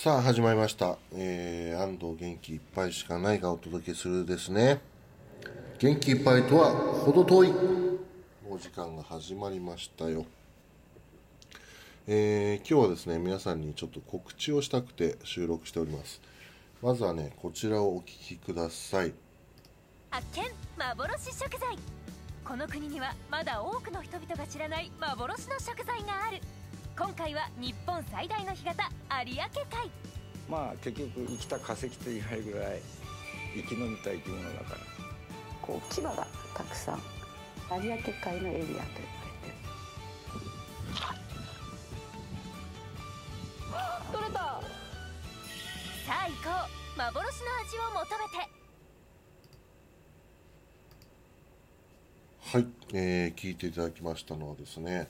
さあ始まりました、えー、安藤元気いっぱいしかないがお届けするですね。元気いっぱいとは程遠い。お時間が始まりましたよ。えー、今日はですね皆さんにちょっと告知をしたくて収録しております。まずはねこちらをお聞きください。発見幻食材。この国にはまだ多くの人々が知らない幻の食材がある。今回は日本最大の干潟有明海。まあ結局生きた化石と言われるぐらい生き延びた生き物だから。こう牙がたくさん有明海のエリアと呼ばれてる。取れた。さあ行こう。幻の味を求めて。はい、えー聞いていただきましたのはですね、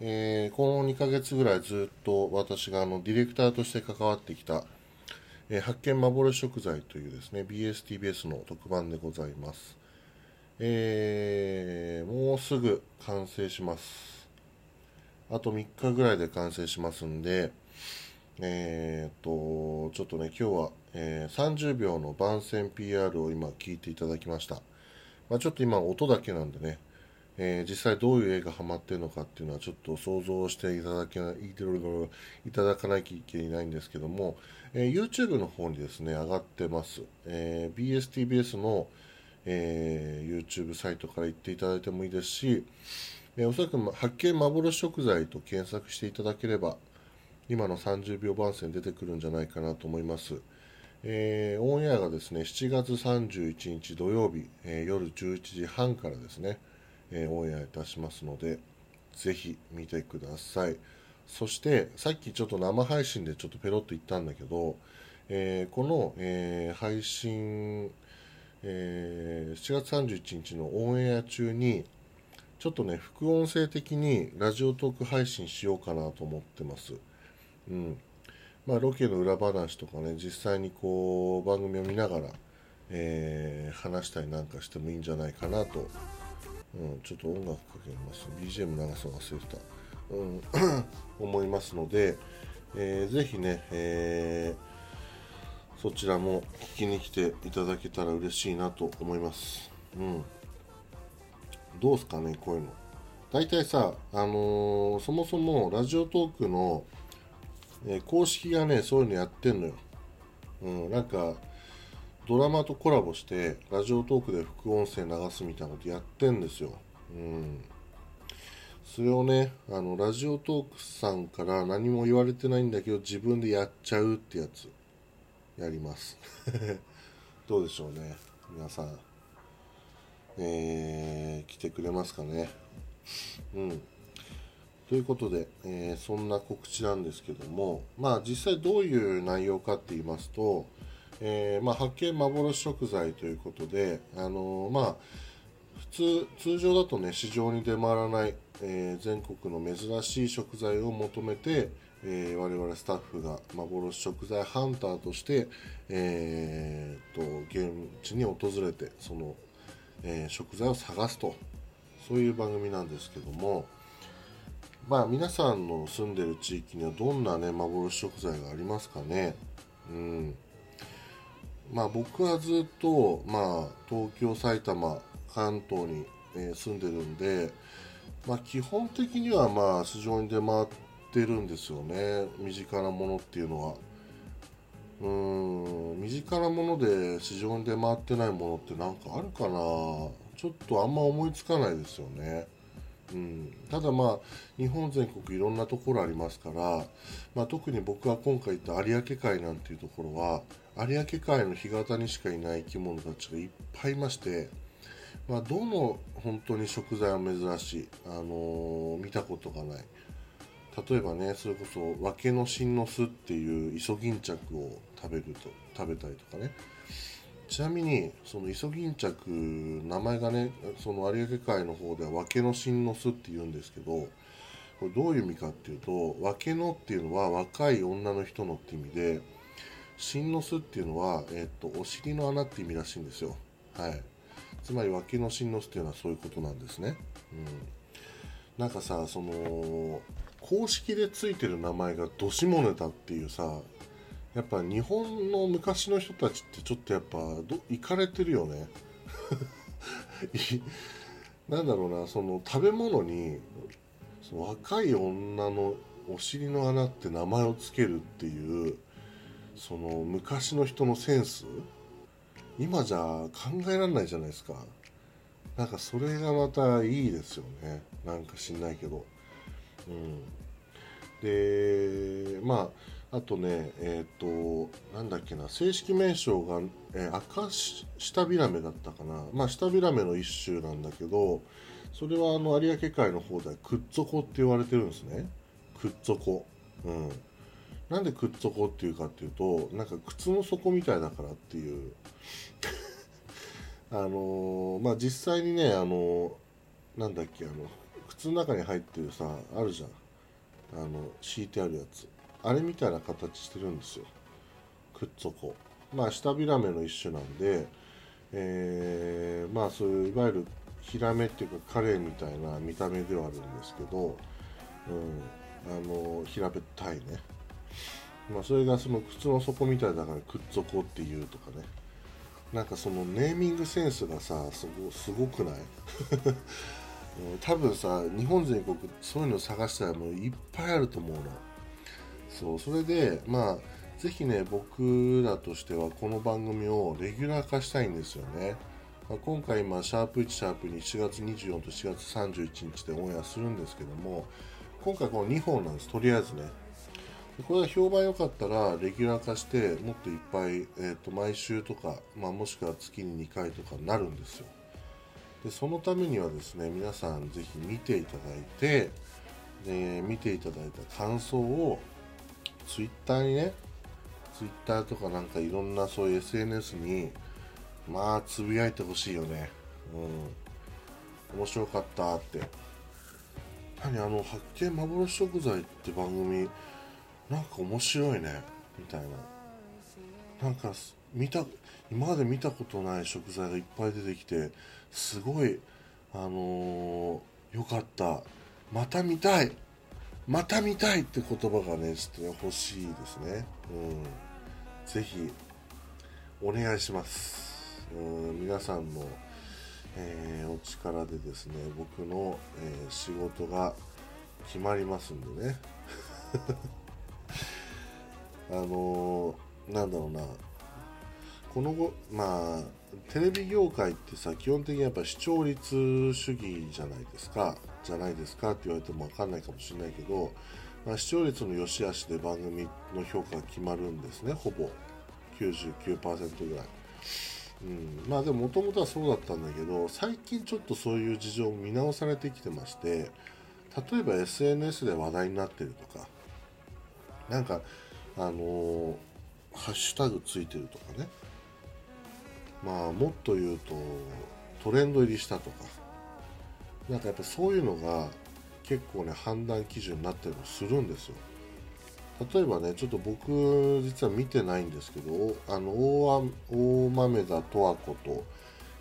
えーこの2ヶ月ぐらいずっと私があのディレクターとして関わってきた、えー発見幻食材というですね BSTBS の特番でございます、えーもうすぐ完成します。あと3日ぐらいで完成しますんでえーっとちょっとね今日は、えー30秒の番宣 PR を今聞いていただきました。まあ、ちょっと今音だけなんでね、えー実際どういう絵がハマってるのかっていうのはちょっと想像していただけないいただかなきゃいけないんですけども、えー YouTube の方にですね上がってます、えー BSTBS の、えー YouTube サイトから行っていただいてもいいですし、えーおそらく発見幻食材と検索していただければ今の30秒番宣出てくるんじゃないかなと思います。えーオンエアがですね7月31日土曜日、えー夜11時半からですね、えーオンエアいたしますのでぜひ見てください。そしてさっきちょっと生配信でちょっとペロッと言ったんだけど、えーこの、えー配信、えー7月31日のオンエア中にちょっとね副音声的にラジオトーク配信しようかなと思ってます。うん。まあ、ロケの裏話とかね実際にこう番組を見ながら、えー話したりなんかしてもいいんじゃないかなと、うん、ちょっと音楽かけます。BGM 流すの忘れてた、うん、思いますので、えーぜひね、えーそちらも聞きに来ていただけたら嬉しいなと思います、うん、どうすかねこういうの。大体さ、あのーそもそもラジオトークのえー公式がねそういうのやってんのよ、うん、なんかドラマとコラボしてラジオトークで副音声流すみたいなことやってんですよ、うん、それをねあのラジオトークさんから何も言われてないんだけど自分でやっちゃうってやつやります。どうでしょうね皆さん。えー来てくれますかね。うん。ということで、えーそんな告知なんですけども、まあ、実際どういう内容かって言いますと、えーまあ、発見幻食材ということで、あのーまあ、普通通常だとね市場に出回らない、えー全国の珍しい食材を求めて、えー我々スタッフが幻食材ハンターとして、えーと現地に訪れてその、えー食材を探すと。そういう番組なんですけども、まあ皆さんの住んでる地域にはどんなね幻食材がありますかね。うん。まあ僕はずっとまあ東京埼玉関東に、えー住んでるんでまあ基本的にはまあ市場に出回ってるんですよね。身近なものっていうのは。うーん身近なもので市場に出回ってないものって何かあるかな。ちょっとあんま思いつかないですよね。うん、ただまあ日本全国いろんなところありますから、まあ、特に僕が今回行った有明海なんていうところは有明海の干潟にしかいない生き物たちがいっぱいいまして、まあ、どの本当に食材は珍しい、あのー見たことがない。例えばねそれこそワケの新の巣っていうイソギンチャクを食べると食べたりとかね。ちなみにそのイソギンチャク名前がねその有明海の方ではワケの新の巣って言うんですけどこれどういう意味かっていうとワケのっていうのは若い女の人のって意味で新の巣っていうのは、えっと、お尻の穴って意味らしいんですよ。はい。つまりワケの新の巣っていうのはそういうことなんですね。うん。なんかさその公式でついてる名前がドシモネタっていうさやっぱ日本の昔の人たちってちょっとやっぱどいかれてるよね。なんだろうなその食べ物にその若い女のお尻の穴って名前をつけるっていうその昔の人のセンス。今じゃ考えられないじゃないですか。なんかそれがまたいいですよね。なんか知んないけど。うん。でまああとねえっ、となんだっけな正式名称が、えー赤下ビラメだったかな。まあ下ビラメの一種なんだけどそれはあの有明海の方ではくっつこって言われてるんですね。くっつこ。うん。なんでくっつこっていうかっていうとなんか靴の底みたいだからっていう。あのーまあ実際にねあのなんだっけあの靴の中に入ってるさあるじゃん。あの敷いてあるやつ。あれみたいな形してるんですよ。くっつこまあ下ビラメの一種なんでえーまあそういういわゆるヒラメっていうかカレーみたいな見た目ではあるんですけど、うん、あの平べったいね。まあそれがその靴の底みたいだからくっつこっていうとかね。なんかそのネーミングセンスがさすごすごくない？多分さ日本全国そういうの探したらもういっぱいあると思うの。そうそれでまあぜひね僕らとしてはこの番組をレギュラー化したいんですよね、まあ今回今シャープ1シャープ2 4月24と4月31日でオンエアするんですけども今回この2本なんです。とりあえずね。これが評判良かったらレギュラー化してもっといっぱい、えー、と毎週とか、まあ、もしくは月に2回とかなるんですよ。でそのためにはですね皆さんぜひ見ていただいてで見ていただいた感想をツイッターにねツイッターとかなんかいろんなそういう SNS にまあつぶやいてほしいよね。うん。面白かったって。何あの発見幻食材って番組なんか面白いね。みたいな。なんか見た今まで見たことない食材がいっぱい出てきてすごいあのーよかった。また見たい。また見たいって言葉がねちょっとね欲しいですね。うん。ぜひお願いします。うん皆さんの、えーお力でですね僕の、えー仕事が決まりますんでね。あのーなんだろうな。この後まあテレビ業界ってさ基本的にやっぱ視聴率主義じゃないですか。じゃないですかって言われても分かんないかもしれないけど、まあ、視聴率の良し悪しで番組の評価が決まるんですねほぼ。99%ぐらい、うん、まあでももともとはそうだったんだけど最近ちょっとそういう事情も見直されてきてまして例えば SNS で話題になってるとかなんかあのーハッシュタグついてるとかね。まあもっと言うとトレンド入りしたとか。なんかやっぱそういうのが結構ね判断基準になったりもするんですよ。例えばねちょっと僕実は見てないんですけどあの大大豆田十和子と、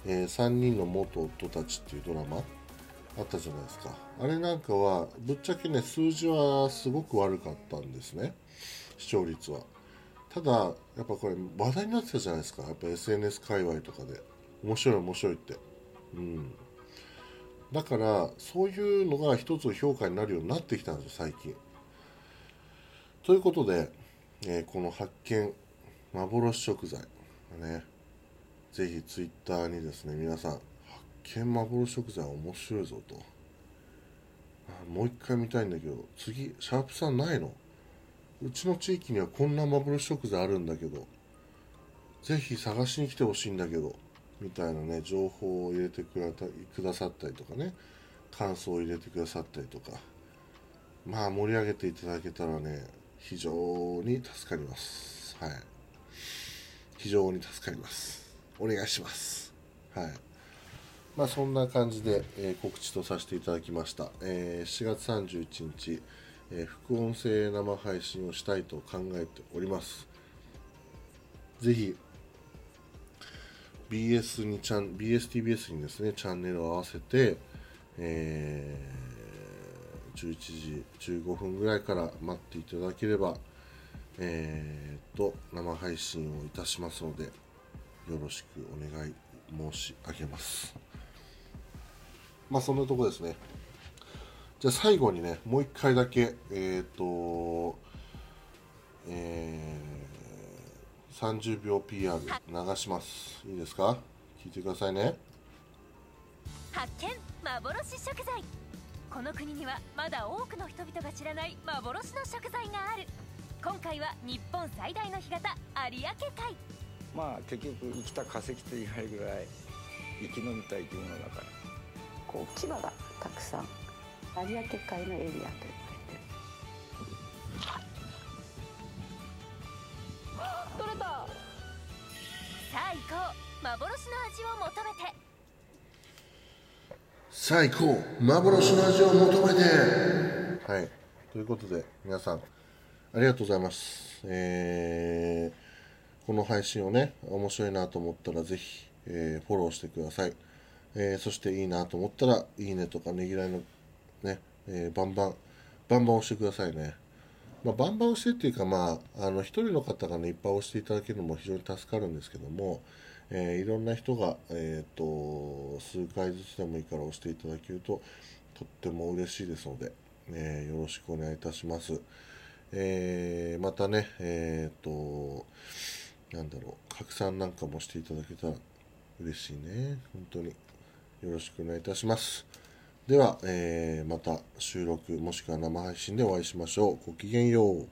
え3人の元夫たちっていうドラマあったじゃないですか。あれなんかはぶっちゃけね数字はすごく悪かったんですね。視聴率は。ただやっぱこれ話題になってたじゃないですか。やっぱ SNS 界隈とかで。面白い面白いって。うん。だからそういうのが一つ評価になるようになってきたんですよ最近。ということで、えーこの発見幻食材。ね。ぜひツイッターにですね皆さん発見幻食材面白いぞと。もう一回見たいんだけど次シャープさんないの？うちの地域にはこんな幻食材あるんだけどぜひ探しに来てほしいんだけど。みたいなね情報を入れてくださったりとかね感想を入れてくださったりとかまあ盛り上げていただけたらね非常に助かります。はい。非常に助かります。お願いします。はい。まあそんな感じで、えー告知とさせていただきました、えー4月31日、えー副音声生配信をしたいと考えております。ぜひ BS にチャン BSTBS にですねチャンネルを合わせて、えー11時15分ぐらいから待っていただければえー、と生配信をいたしますのでよろしくお願い申し上げます。まあそんなとこですね。じゃあ最後にねもう一回だけえっ、とえー、30秒 PR 流します。いいですか？聞いてくださいね。発見幻食材。この国にはまだ多くの人々が知らない幻の食材がある。今回は日本最大の干潟有明海。まあ結局生きた化石と言われるぐらい生き延びた生き物だから。こう牙がたくさん。有明海のエリアと呼ばたさあ行こう幻の味を求めてさあ行こう。幻の味を求めて。はい。ということで皆さんありがとうございます。えー、この配信をね面白いなと思ったらぜひ、えーフォローしてください、えーそしていいなと思ったらいいねとかねぎらいのね、えーバンバンバンバン押してくださいね。まあ、バンバン押してっていうか、まあ、あの、一人の方がね、いっぱい押していただけるのも非常に助かるんですけども、えーいろんな人が、えっ、と、数回ずつでもいいから押していただけると、とっても嬉しいですので、えーよろしくお願いいたします。えーまたね、えっ、と、なんだろう、拡散なんかもしていただけたら嬉しいね。本当に。よろしくお願いいたします。では、えーまた収録もしくは生配信でお会いしましょう。ごきげんよう。